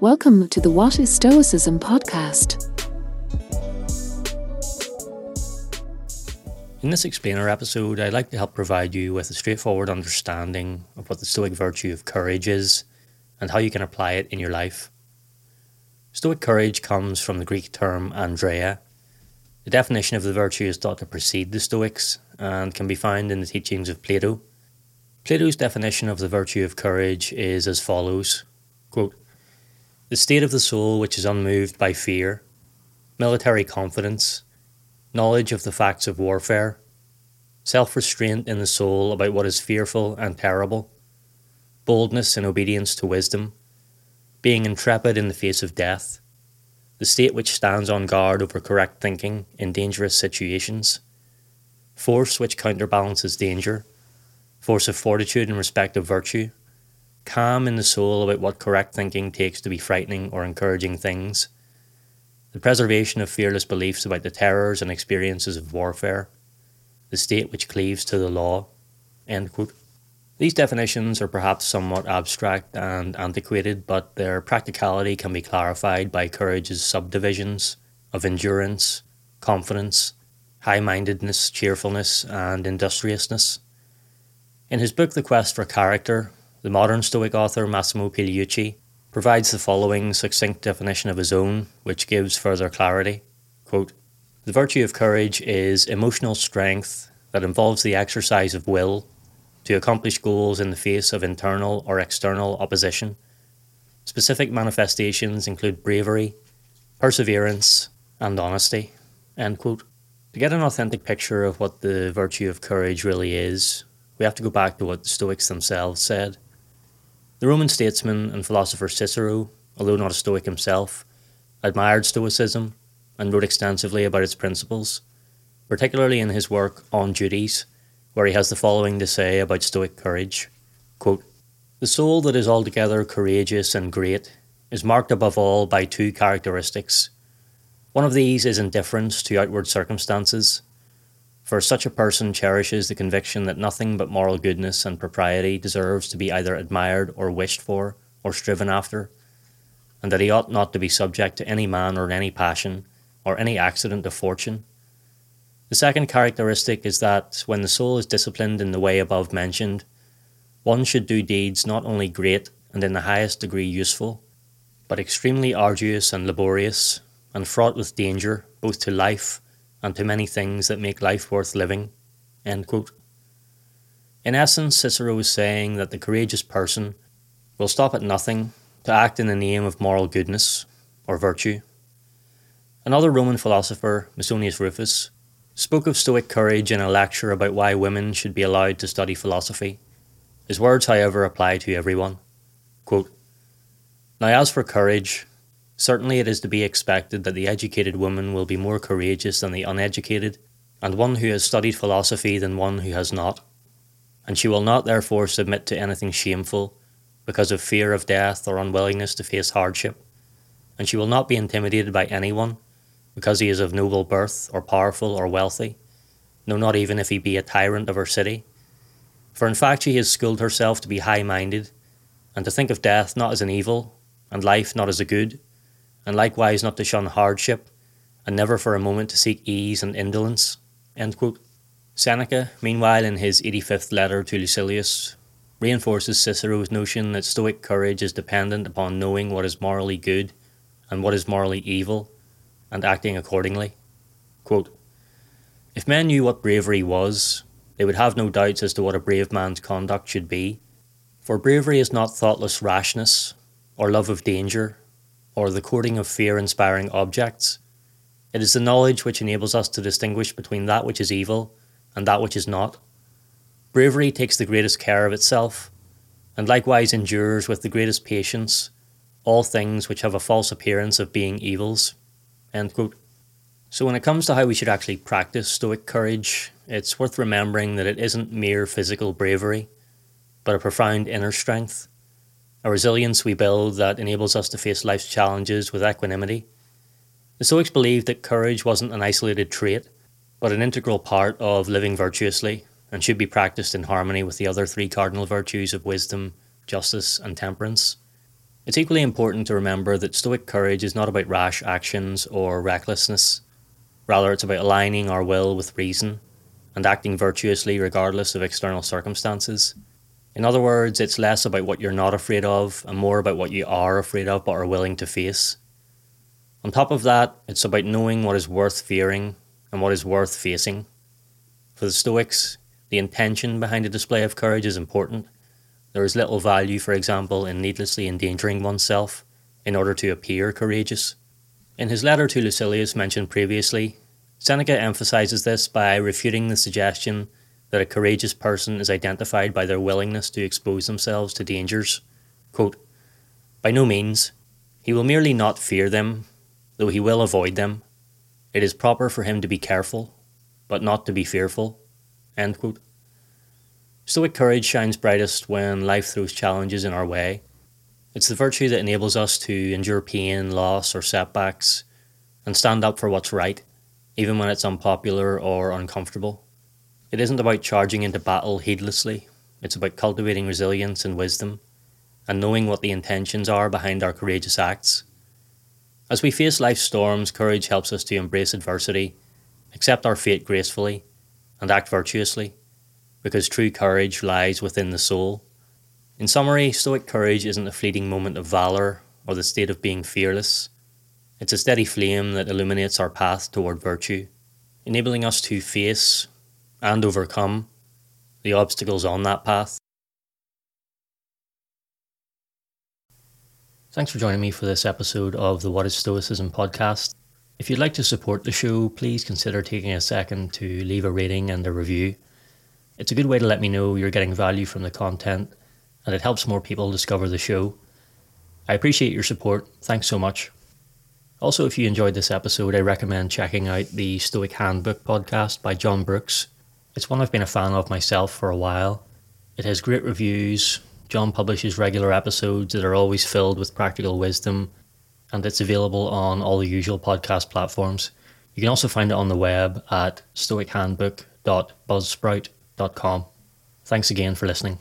Welcome to the What is Stoicism podcast. In this explainer episode, I'd like to help provide you with a straightforward understanding of what the Stoic virtue of courage is and how you can apply it in your life. Stoic courage comes from the Greek term andreia. The definition of the virtue is thought to precede the Stoics and can be found in the teachings of Plato. Plato's definition of the virtue of courage is as follows quote, The state of the soul which is unmoved by fear, military confidence, knowledge of the facts of warfare, self restraint in the soul about what is fearful and terrible, boldness in obedience to wisdom, being intrepid in the face of death, the state which stands on guard over correct thinking in dangerous situations, force which counterbalances danger force of fortitude in respect of virtue, calm in the soul about what correct thinking takes to be frightening or encouraging things, the preservation of fearless beliefs about the terrors and experiences of warfare, the state which cleaves to the law. These definitions are perhaps somewhat abstract and antiquated, but their practicality can be clarified by courage's subdivisions of endurance, confidence, high mindedness, cheerfulness, and industriousness. In his book The Quest for Character, the modern Stoic author Massimo Pigliucci provides the following succinct definition of his own, which gives further clarity. Quote, the virtue of courage is emotional strength that involves the exercise of will to accomplish goals in the face of internal or external opposition. Specific manifestations include bravery, perseverance, and honesty. End quote. To get an authentic picture of what the virtue of courage really is, we have to go back to what the Stoics themselves said. The Roman statesman and philosopher Cicero, although not a Stoic himself, admired Stoicism and wrote extensively about its principles, particularly in his work On Duties, where he has the following to say about Stoic courage Quote, The soul that is altogether courageous and great is marked above all by two characteristics. One of these is indifference to outward circumstances, for such a person cherishes the conviction that nothing but moral goodness and propriety deserves to be either admired or wished for or striven after, and that he ought not to be subject to any man or any passion or any accident of fortune. The second characteristic is that when the soul is disciplined in the way above mentioned, one should do deeds not only great and in the highest degree useful, but extremely arduous and laborious, and fraught with danger both to life and to many things that make life worth living. In essence, Cicero is saying that the courageous person will stop at nothing to act in the name of moral goodness or virtue. Another Roman philosopher, Musonius Rufus, spoke of Stoic courage in a lecture about why women should be allowed to study philosophy. His words, however, apply to everyone. Quote, now, as for courage, Certainly, it is to be expected that the educated woman will be more courageous than the uneducated, and one who has studied philosophy than one who has not. And she will not therefore submit to anything shameful, because of fear of death or unwillingness to face hardship. And she will not be intimidated by anyone, because he is of noble birth, or powerful, or wealthy, no, not even if he be a tyrant of her city. For in fact, she has schooled herself to be high minded, and to think of death not as an evil, and life not as a good and likewise not to shun hardship, and never for a moment to seek ease and indolence. Seneca, meanwhile, in his 85th letter to Lucilius, reinforces Cicero's notion that Stoic courage is dependent upon knowing what is morally good and what is morally evil, and acting accordingly. Quote, if men knew what bravery was, they would have no doubts as to what a brave man's conduct should be. For bravery is not thoughtless rashness, or love of danger, or the courting of fear inspiring objects. It is the knowledge which enables us to distinguish between that which is evil and that which is not. Bravery takes the greatest care of itself, and likewise endures with the greatest patience all things which have a false appearance of being evils. So, when it comes to how we should actually practice Stoic courage, it's worth remembering that it isn't mere physical bravery, but a profound inner strength a resilience we build that enables us to face life's challenges with equanimity. The Stoics believed that courage wasn't an isolated trait, but an integral part of living virtuously and should be practiced in harmony with the other three cardinal virtues of wisdom, justice, and temperance. It's equally important to remember that Stoic courage is not about rash actions or recklessness. Rather, it's about aligning our will with reason and acting virtuously regardless of external circumstances. In other words, it's less about what you're not afraid of and more about what you are afraid of but are willing to face. On top of that, it's about knowing what is worth fearing and what is worth facing. For the Stoics, the intention behind a display of courage is important there is little value, for example, in needlessly endangering oneself in order to appear courageous. In his letter to Lucilius mentioned previously, Seneca emphasizes this by refuting the suggestion that a courageous person is identified by their willingness to expose themselves to dangers. Quote, by no means. He will merely not fear them, though he will avoid them. It is proper for him to be careful, but not to be fearful. End quote. Stoic courage shines brightest when life throws challenges in our way. It's the virtue that enables us to endure pain, loss, or setbacks and stand up for what's right, even when it's unpopular or uncomfortable. It isn't about charging into battle heedlessly, it's about cultivating resilience and wisdom and knowing what the intentions are behind our courageous acts. As we face life's storms, courage helps us to embrace adversity, accept our fate gracefully, and act virtuously because true courage lies within the soul. In summary, Stoic courage isn't a fleeting moment of valour or the state of being fearless. It's a steady flame that illuminates our path toward virtue, enabling us to face and overcome the obstacles on that path. Thanks for joining me for this episode of the What is Stoicism podcast. If you'd like to support the show, please consider taking a second to leave a rating and a review. It's a good way to let me know you're getting value from the content, and it helps more people discover the show. I appreciate your support. Thanks so much. Also, if you enjoyed this episode, I recommend checking out the Stoic Handbook podcast by John Brooks. It's one I've been a fan of myself for a while. It has great reviews. John publishes regular episodes that are always filled with practical wisdom, and it's available on all the usual podcast platforms. You can also find it on the web at stoichandbook.buzzsprout.com. Thanks again for listening.